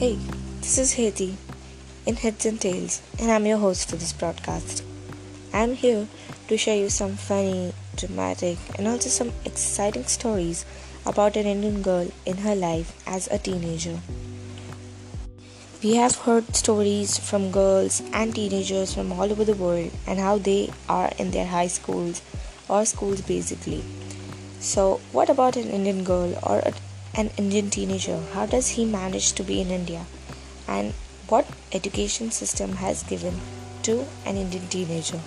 Hey, this is Heti in Heads and Tails, and I'm your host for this broadcast. I'm here to share you some funny, dramatic, and also some exciting stories about an Indian girl in her life as a teenager. We have heard stories from girls and teenagers from all over the world and how they are in their high schools or schools basically. So, what about an Indian girl or a, an Indian teenager? How does he manage to be in India? And what education system has given to an Indian teenager?